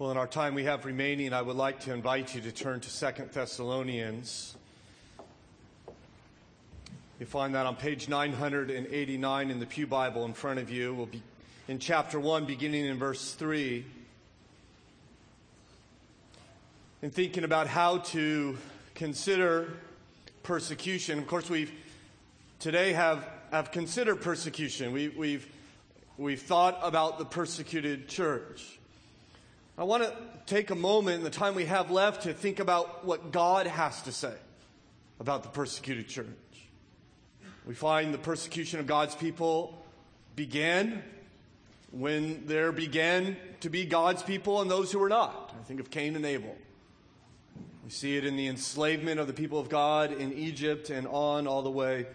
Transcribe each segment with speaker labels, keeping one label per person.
Speaker 1: Well, in our time we have remaining, I would like to invite you to turn to Second Thessalonians. You find that on page 989 in the Pew Bible in front of you. We'll be in chapter 1, beginning in verse 3. In thinking about how to consider persecution, of course, we've today have, have considered persecution. We, we've, we've thought about the persecuted church. I want to take a moment in the time we have left to think about what God has to say about the persecuted church. We find the persecution of God's people began when there began to be God's people and those who were not. I think of Cain and Abel. We see it in the enslavement of the people of God in Egypt and on all the way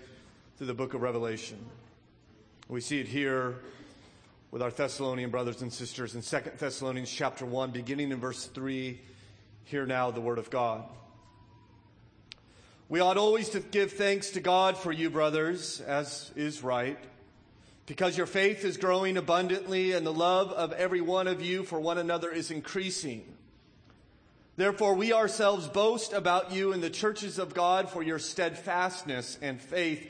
Speaker 1: through the book of Revelation. We see it here with our Thessalonian brothers and sisters in 2 Thessalonians chapter 1, beginning in verse 3. Hear now the word of God. We ought always to give thanks to God for you, brothers, as is right, because your faith is growing abundantly and the love of every one of you for one another is increasing. Therefore, we ourselves boast about you in the churches of God for your steadfastness and faith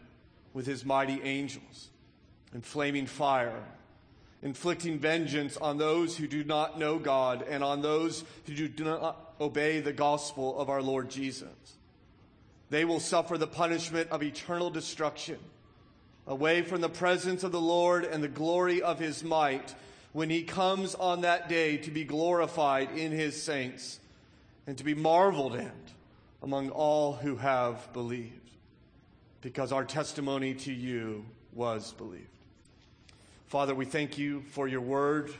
Speaker 1: with his mighty angels and flaming fire, inflicting vengeance on those who do not know God and on those who do not obey the gospel of our Lord Jesus. They will suffer the punishment of eternal destruction away from the presence of the Lord and the glory of his might when he comes on that day to be glorified in his saints and to be marveled at among all who have believed because our testimony to you was believed. Father, we thank you for your word.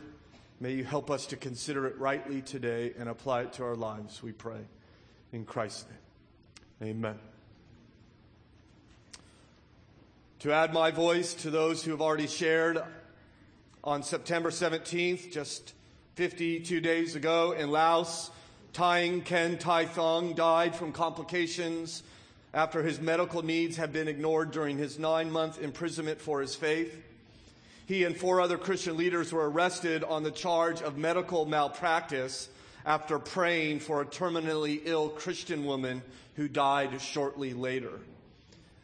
Speaker 1: May you help us to consider it rightly today and apply it to our lives, we pray. In Christ's name, amen. To add my voice to those who have already shared, on September 17th, just 52 days ago in Laos, Tying Ken Tai Thong died from complications after his medical needs had been ignored during his nine month imprisonment for his faith. He and four other Christian leaders were arrested on the charge of medical malpractice after praying for a terminally ill Christian woman who died shortly later.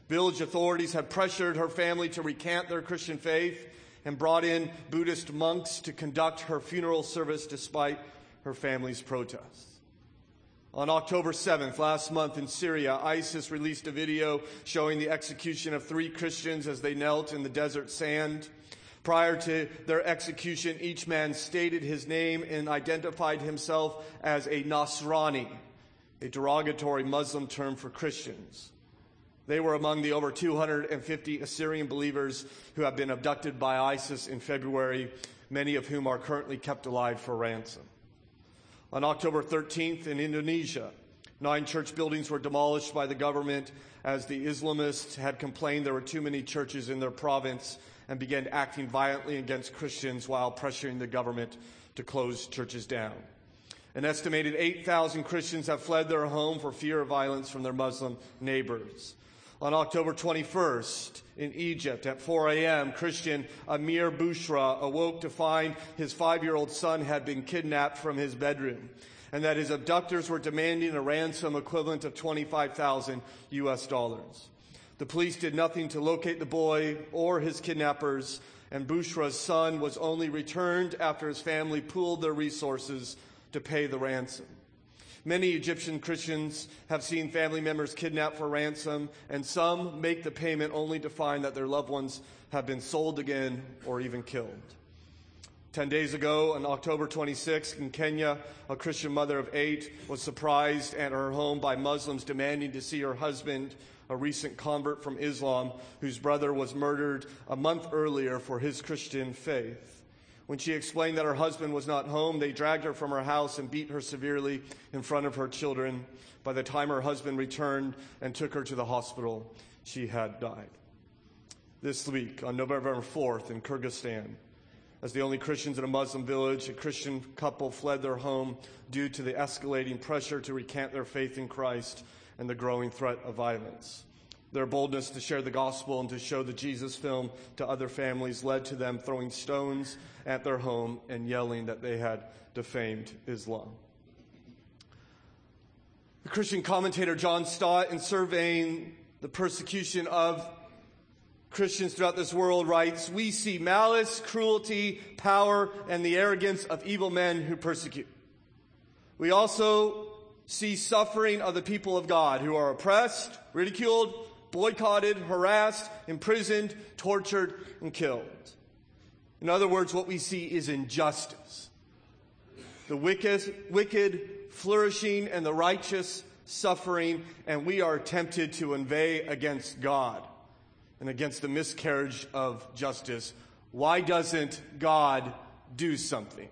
Speaker 1: Village authorities had pressured her family to recant their Christian faith and brought in Buddhist monks to conduct her funeral service despite her family's protests. On October 7th, last month in Syria, ISIS released a video showing the execution of three Christians as they knelt in the desert sand. Prior to their execution, each man stated his name and identified himself as a Nasrani, a derogatory Muslim term for Christians. They were among the over 250 Assyrian believers who have been abducted by ISIS in February, many of whom are currently kept alive for ransom. On October 13th in Indonesia, nine church buildings were demolished by the government as the Islamists had complained there were too many churches in their province and began acting violently against Christians while pressuring the government to close churches down. An estimated 8,000 Christians have fled their home for fear of violence from their Muslim neighbors. On October 21st, in Egypt at 4 a.m., Christian Amir Bushra awoke to find his five year old son had been kidnapped from his bedroom and that his abductors were demanding a ransom equivalent of 25,000 US dollars. The police did nothing to locate the boy or his kidnappers, and Bushra's son was only returned after his family pooled their resources to pay the ransom. Many Egyptian Christians have seen family members kidnapped for ransom, and some make the payment only to find that their loved ones have been sold again or even killed. Ten days ago, on October 26th, in Kenya, a Christian mother of eight was surprised at her home by Muslims demanding to see her husband, a recent convert from Islam, whose brother was murdered a month earlier for his Christian faith. When she explained that her husband was not home, they dragged her from her house and beat her severely in front of her children. By the time her husband returned and took her to the hospital, she had died. This week, on November 4th, in Kyrgyzstan, as the only Christians in a Muslim village, a Christian couple fled their home due to the escalating pressure to recant their faith in Christ and the growing threat of violence. Their boldness to share the gospel and to show the Jesus film to other families led to them throwing stones at their home and yelling that they had defamed Islam. The Christian commentator John Stott, in surveying the persecution of Christians throughout this world, writes We see malice, cruelty, power, and the arrogance of evil men who persecute. We also see suffering of the people of God who are oppressed, ridiculed, boycotted, harassed, imprisoned, tortured, and killed. In other words, what we see is injustice. The wicked, wicked flourishing and the righteous suffering, and we are tempted to inveigh against God and against the miscarriage of justice. Why doesn't God do something?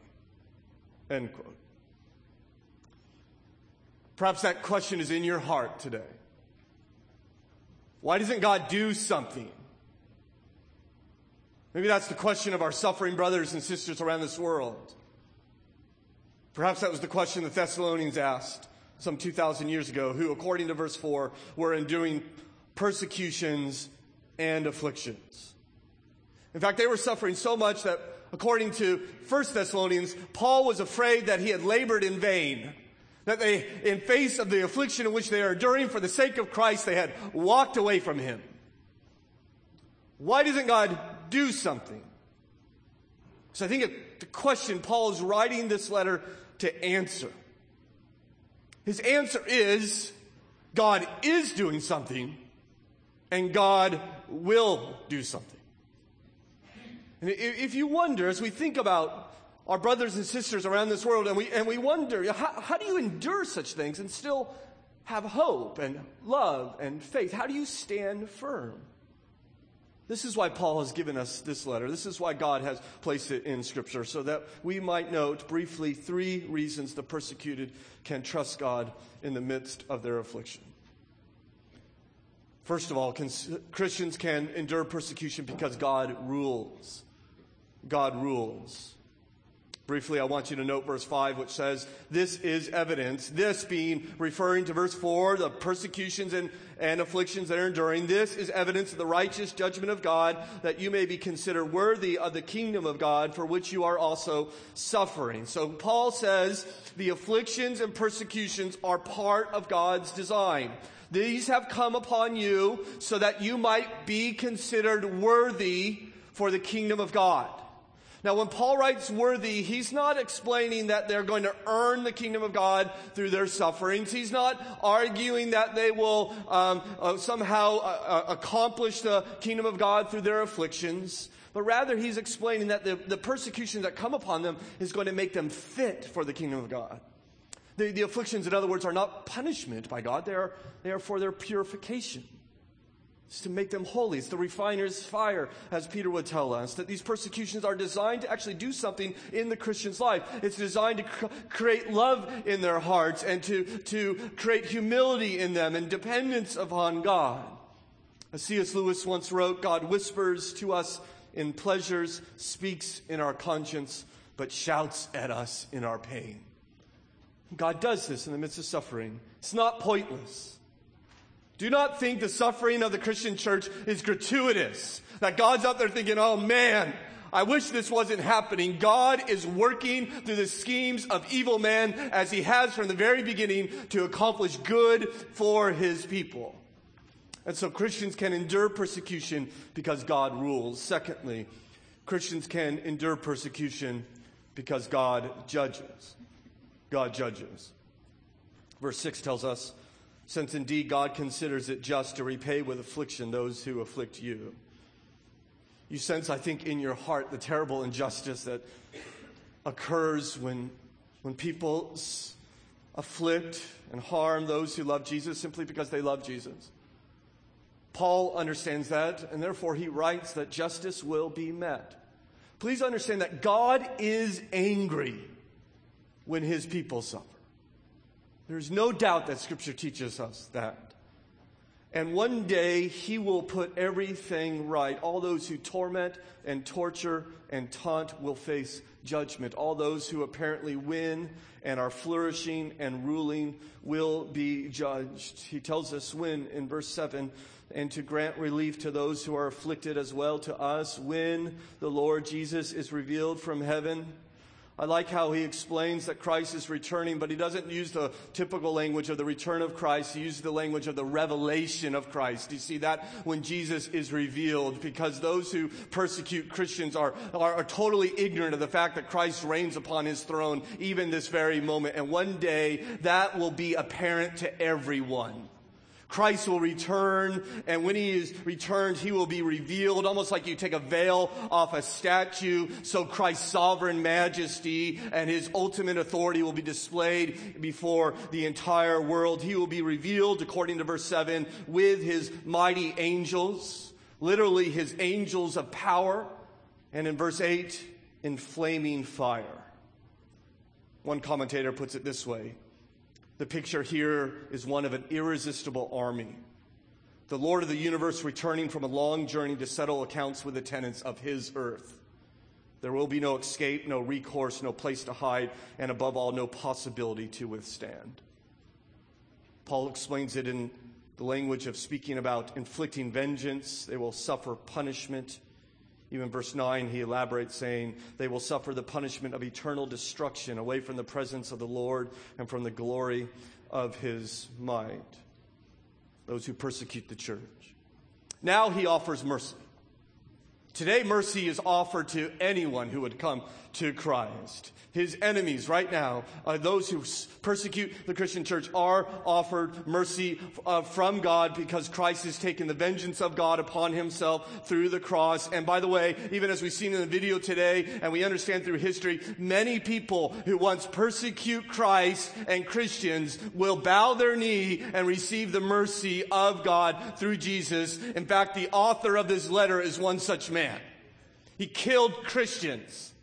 Speaker 1: End quote. Perhaps that question is in your heart today. Why doesn't God do something? Maybe that's the question of our suffering brothers and sisters around this world. Perhaps that was the question the Thessalonians asked some 2,000 years ago, who, according to verse 4, were enduring persecutions and afflictions. In fact, they were suffering so much that, according to 1 Thessalonians, Paul was afraid that he had labored in vain. That they, in face of the affliction in which they are enduring for the sake of Christ, they had walked away from him. Why doesn't God do something? So I think the question Paul is writing this letter to answer. His answer is God is doing something and God will do something. And if you wonder, as we think about our brothers and sisters around this world, and we, and we wonder, how, how do you endure such things and still have hope and love and faith? How do you stand firm? This is why Paul has given us this letter. This is why God has placed it in Scripture, so that we might note briefly three reasons the persecuted can trust God in the midst of their affliction. First of all, Christians can endure persecution because God rules. God rules. Briefly, I want you to note verse 5, which says, This is evidence. This being referring to verse 4, the persecutions and, and afflictions that are enduring. This is evidence of the righteous judgment of God, that you may be considered worthy of the kingdom of God, for which you are also suffering. So Paul says the afflictions and persecutions are part of God's design. These have come upon you so that you might be considered worthy for the kingdom of God. Now, when Paul writes worthy, he's not explaining that they're going to earn the kingdom of God through their sufferings. He's not arguing that they will um, uh, somehow uh, uh, accomplish the kingdom of God through their afflictions. But rather, he's explaining that the, the persecution that come upon them is going to make them fit for the kingdom of God. The, the afflictions, in other words, are not punishment by God. They are, they are for their purification. It's to make them holy. It's the refiner's fire, as Peter would tell us, that these persecutions are designed to actually do something in the Christian's life. It's designed to cr- create love in their hearts and to, to create humility in them and dependence upon God. As C.S. Lewis once wrote, God whispers to us in pleasures, speaks in our conscience, but shouts at us in our pain. God does this in the midst of suffering. It's not pointless. Do not think the suffering of the Christian church is gratuitous. That God's out there thinking, oh man, I wish this wasn't happening. God is working through the schemes of evil men as he has from the very beginning to accomplish good for his people. And so Christians can endure persecution because God rules. Secondly, Christians can endure persecution because God judges. God judges. Verse 6 tells us, since indeed God considers it just to repay with affliction those who afflict you. You sense, I think, in your heart the terrible injustice that occurs when, when people afflict and harm those who love Jesus simply because they love Jesus. Paul understands that, and therefore he writes that justice will be met. Please understand that God is angry when his people suffer. There's no doubt that scripture teaches us that. And one day he will put everything right. All those who torment and torture and taunt will face judgment. All those who apparently win and are flourishing and ruling will be judged. He tells us when in verse 7 and to grant relief to those who are afflicted as well to us when the Lord Jesus is revealed from heaven I like how he explains that Christ is returning, but he doesn't use the typical language of the return of Christ. He uses the language of the revelation of Christ. You see that when Jesus is revealed, because those who persecute Christians are, are, are totally ignorant of the fact that Christ reigns upon his throne even this very moment. And one day that will be apparent to everyone. Christ will return, and when he is returned, he will be revealed, almost like you take a veil off a statue, so Christ's sovereign majesty and his ultimate authority will be displayed before the entire world. He will be revealed, according to verse 7, with his mighty angels, literally his angels of power, and in verse 8, in flaming fire. One commentator puts it this way the picture here is one of an irresistible army. The Lord of the universe returning from a long journey to settle accounts with the tenants of his earth. There will be no escape, no recourse, no place to hide, and above all, no possibility to withstand. Paul explains it in the language of speaking about inflicting vengeance. They will suffer punishment. Even verse 9, he elaborates saying, They will suffer the punishment of eternal destruction away from the presence of the Lord and from the glory of his might. Those who persecute the church. Now he offers mercy. Today, mercy is offered to anyone who would come to Christ. His enemies right now, uh, those who persecute the Christian church, are offered mercy uh, from God because Christ has taken the vengeance of God upon himself through the cross. And by the way, even as we've seen in the video today, and we understand through history, many people who once persecute Christ and Christians will bow their knee and receive the mercy of God through Jesus. In fact, the author of this letter is one such man. He killed Christians.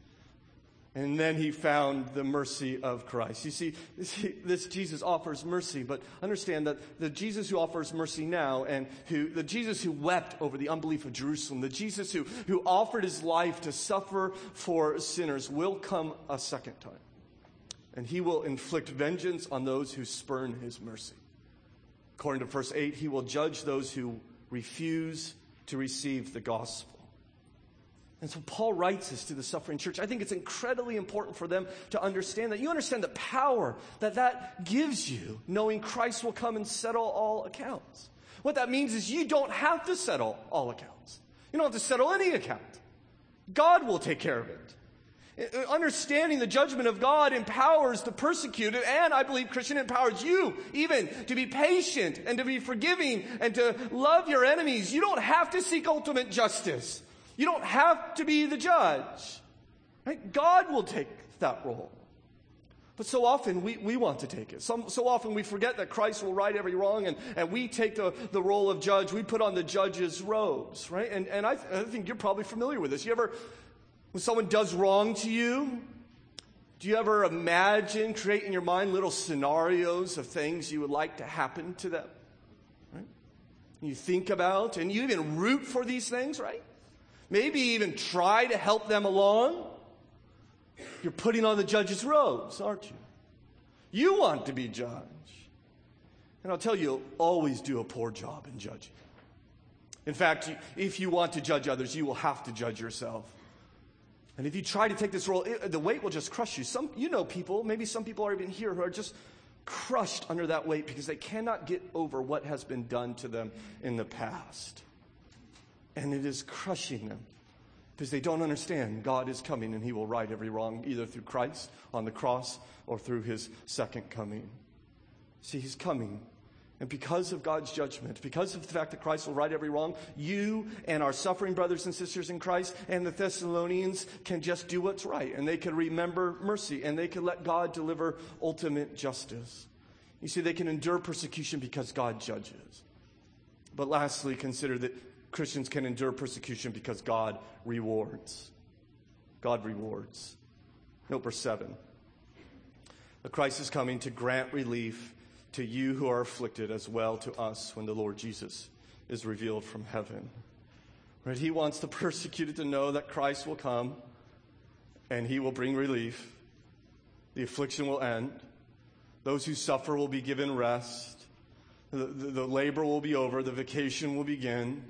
Speaker 1: And then he found the mercy of Christ. You see, this Jesus offers mercy, but understand that the Jesus who offers mercy now and who, the Jesus who wept over the unbelief of Jerusalem, the Jesus who, who offered his life to suffer for sinners will come a second time. And he will inflict vengeance on those who spurn his mercy. According to verse 8, he will judge those who refuse to receive the gospel. And so Paul writes this to the suffering church. I think it's incredibly important for them to understand that. You understand the power that that gives you, knowing Christ will come and settle all accounts. What that means is you don't have to settle all accounts. You don't have to settle any account. God will take care of it. Uh, understanding the judgment of God empowers the persecuted, and I believe Christian empowers you even to be patient and to be forgiving and to love your enemies. You don't have to seek ultimate justice. You don't have to be the judge. Right? God will take that role. But so often we, we want to take it. Some, so often we forget that Christ will right every wrong and, and we take the, the role of judge. We put on the judge's robes, right? And, and I, I think you're probably familiar with this. You ever, when someone does wrong to you, do you ever imagine, create in your mind little scenarios of things you would like to happen to them? Right? You think about and you even root for these things, right? Maybe even try to help them along, you're putting on the judge's robes, aren't you? You want to be judged. And I'll tell you, always do a poor job in judging. In fact, if you want to judge others, you will have to judge yourself. And if you try to take this role, it, the weight will just crush you. Some, you know people, maybe some people are even here who are just crushed under that weight because they cannot get over what has been done to them in the past and it is crushing them because they don't understand God is coming and He will right every wrong, either through Christ on the cross or through His second coming. See, He's coming. And because of God's judgment, because of the fact that Christ will right every wrong, you and our suffering brothers and sisters in Christ and the Thessalonians can just do what's right. And they can remember mercy and they can let God deliver ultimate justice. You see, they can endure persecution because God judges. But lastly, consider that Christians can endure persecution because God rewards. God rewards. Note Number seven. The Christ is coming to grant relief to you who are afflicted as well to us when the Lord Jesus is revealed from heaven. Right? He wants the persecuted to know that Christ will come and he will bring relief. The affliction will end. Those who suffer will be given rest. The, the, the labor will be over. The vacation will begin.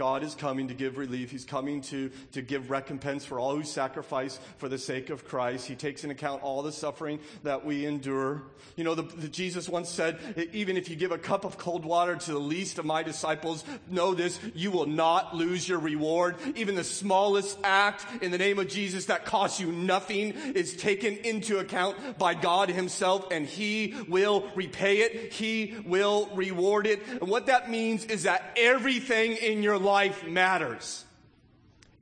Speaker 1: God is coming to give relief. He's coming to, to give recompense for all who sacrifice for the sake of Christ. He takes into account all the suffering that we endure. You know, the, the, Jesus once said, even if you give a cup of cold water to the least of my disciples, know this, you will not lose your reward. Even the smallest act in the name of Jesus that costs you nothing is taken into account by God himself and he will repay it. He will reward it. And what that means is that everything in your life life matters.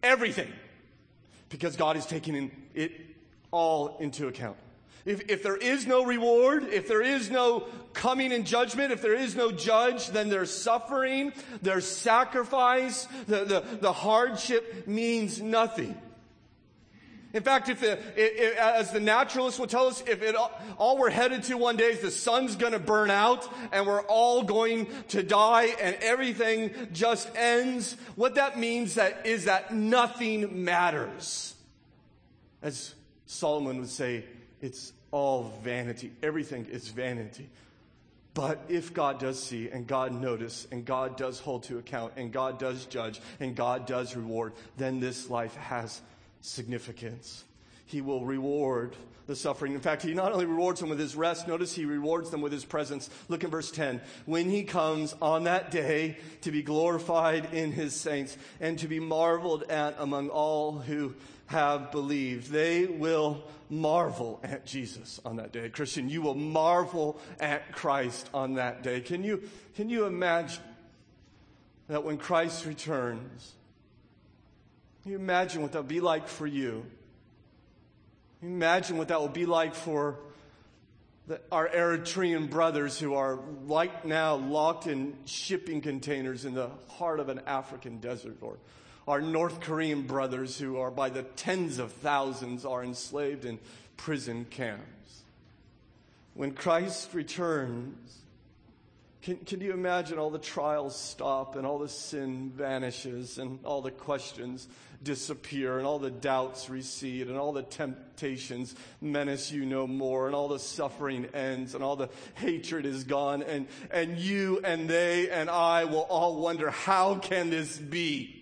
Speaker 1: Everything. Because God is taking it all into account. If, if there is no reward, if there is no coming in judgment, if there is no judge, then there's suffering, there's sacrifice, the, the, the hardship means nothing. In fact, if, uh, it, if, as the naturalist will tell us, if it, all we're headed to one day is the sun's going to burn out and we're all going to die and everything just ends, what that means that is that nothing matters. As Solomon would say, it's all vanity. Everything is vanity. But if God does see and God notice and God does hold to account and God does judge and God does reward, then this life has significance. He will reward the suffering. In fact, he not only rewards them with his rest, notice he rewards them with his presence. Look in verse 10. When he comes on that day to be glorified in his saints and to be marveled at among all who have believed, they will marvel at Jesus on that day. Christian, you will marvel at Christ on that day. Can you, can you imagine that when Christ returns, can you imagine what that would be like for you? Can you imagine what that will be like for the, our Eritrean brothers who are right now locked in shipping containers in the heart of an African desert, or our North Korean brothers who are by the tens of thousands are enslaved in prison camps. When Christ returns, can, can you imagine all the trials stop and all the sin vanishes and all the questions disappear and all the doubts recede and all the temptations menace you no more and all the suffering ends and all the hatred is gone and, and you and they and I will all wonder, how can this be?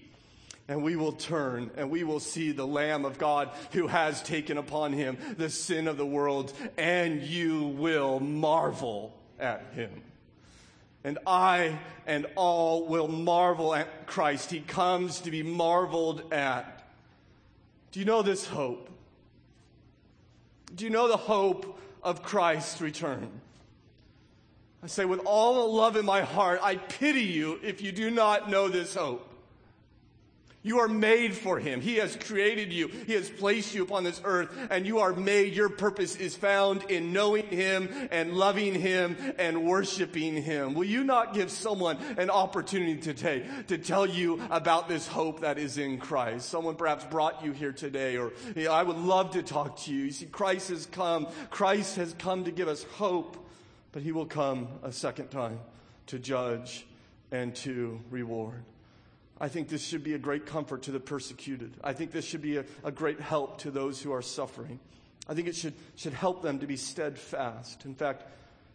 Speaker 1: And we will turn and we will see the Lamb of God who has taken upon him the sin of the world and you will marvel at him and I and all will marvel at Christ. He comes to be marveled at. Do you know this hope? Do you know the hope of Christ's return? I say, with all the love in my heart, I pity you if you do not know this hope. You are made for Him. He has created you. He has placed you upon this earth and you are made. Your purpose is found in knowing Him and loving Him and worshiping Him. Will you not give someone an opportunity today to tell you about this hope that is in Christ? Someone perhaps brought you here today or you know, I would love to talk to you. You see, Christ has come. Christ has come to give us hope, but He will come a second time to judge and to reward. I think this should be a great comfort to the persecuted. I think this should be a, a, great help to those who are suffering. I think it should, should help them to be steadfast. In fact,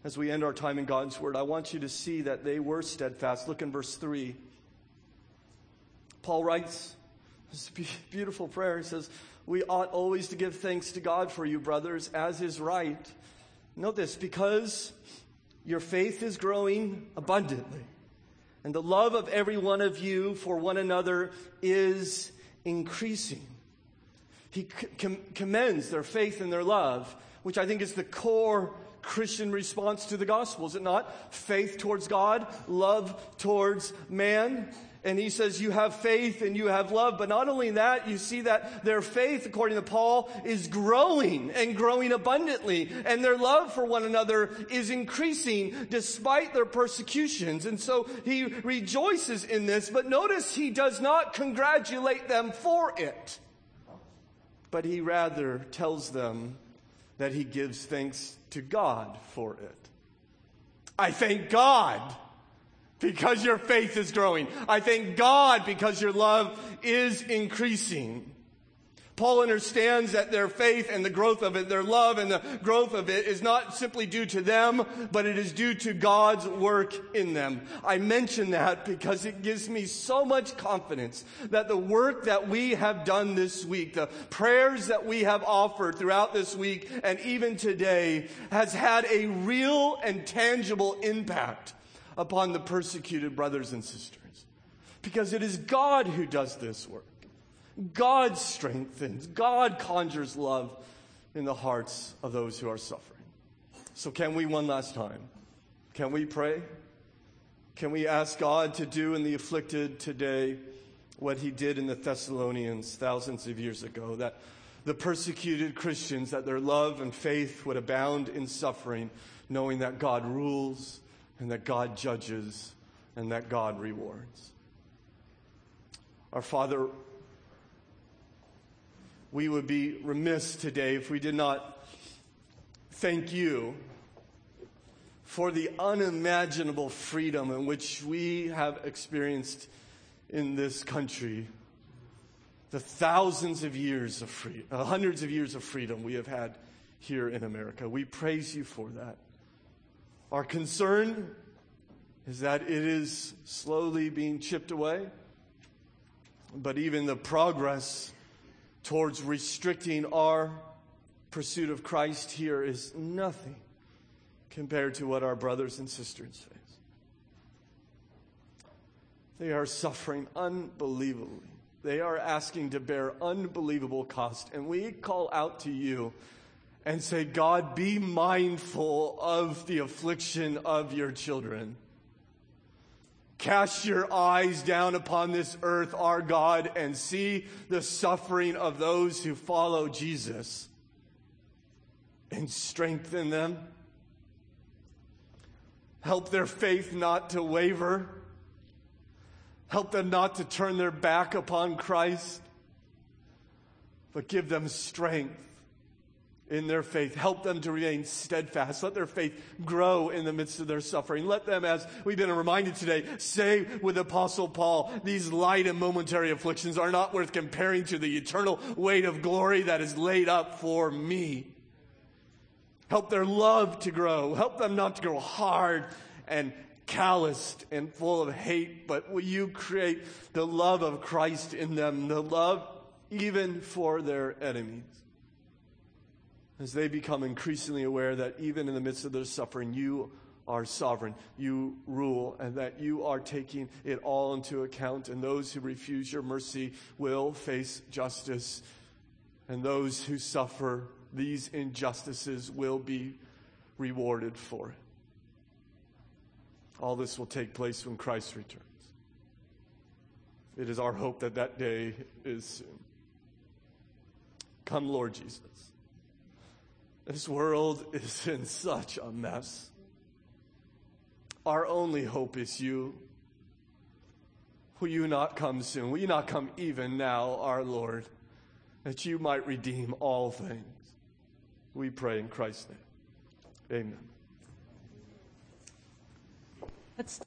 Speaker 1: as we end our time in God's Word, I want you to see that they were steadfast. Look in verse 3. Paul writes this beautiful prayer. He says, We ought always to give thanks to God for you, brothers, as is right. Note this, because your faith is growing abundantly and the love of every one of you for one another is increasing. He com- commends their faith and their love, which I think is the core Christian response to the gospel, is it not? Faith towards God, love towards man. And he says, you have faith and you have love. But not only that, you see that their faith, according to Paul, is growing and growing abundantly. And their love for one another is increasing despite their persecutions. And so he rejoices in this. But notice he does not congratulate them for it. but he rather tells them that he gives thanks to God for it. I thank God because your faith is growing. I thank God because your love is increasing. Paul understands that their faith and the growth of it, their love and the growth of it is not simply due to them, but it is due to God's work in them. I mention that because it gives me so much confidence that the work that we have done this week, the prayers that we have offered throughout this week and even today has had a real and tangible impact upon the persecuted brothers and sisters. Because it is God who does this work. God strengthens, God conjures love in the hearts of those who are suffering. So, can we one last time? Can we pray? Can we ask God to do in the afflicted today what he did in the Thessalonians thousands of years ago? That the persecuted Christians, that their love and faith would abound in suffering, knowing that God rules and that God judges and that God rewards. Our Father, we would be remiss today if we did not thank you for the unimaginable freedom in which we have experienced in this country. The thousands of years of freedom, uh, hundreds of years of freedom we have had here in America. We praise you for that. Our concern is that it is slowly being chipped away, but even the progress towards restricting our pursuit of Christ here is nothing compared to what our brothers and sisters face. They are suffering unbelievably. They are asking to bear unbelievable cost. And we call out to you and say, God, be mindful of the affliction of your children. Cast your eyes down upon this earth, our God, and see the suffering of those who follow Jesus and strengthen them. Help their faith not to waver. Help them not to turn their back upon Christ, but give them strength in their faith. Help them to remain steadfast. Let their faith grow in the midst of their suffering. Let them, as we've been reminded today, say with Apostle Paul, these light and momentary afflictions are not worth comparing to the eternal weight of glory that is laid up for me. Help their love to grow. Help them not to grow hard and calloused and full of hate, but will you create the love of Christ in them, the love even for their enemies? As they become increasingly aware that even in the midst of their suffering, you are sovereign, you rule, and that you are taking it all into account. And those who refuse your mercy will face justice, and those who suffer these injustices will be rewarded for it. All this will take place when Christ returns. It is our hope that that day is soon. Come, Lord Jesus. This world is in such a mess. Our only hope is you. Will you not come soon? Will you not come even now, our Lord, that you might redeem all things? We pray in Christ's name. Amen. Let's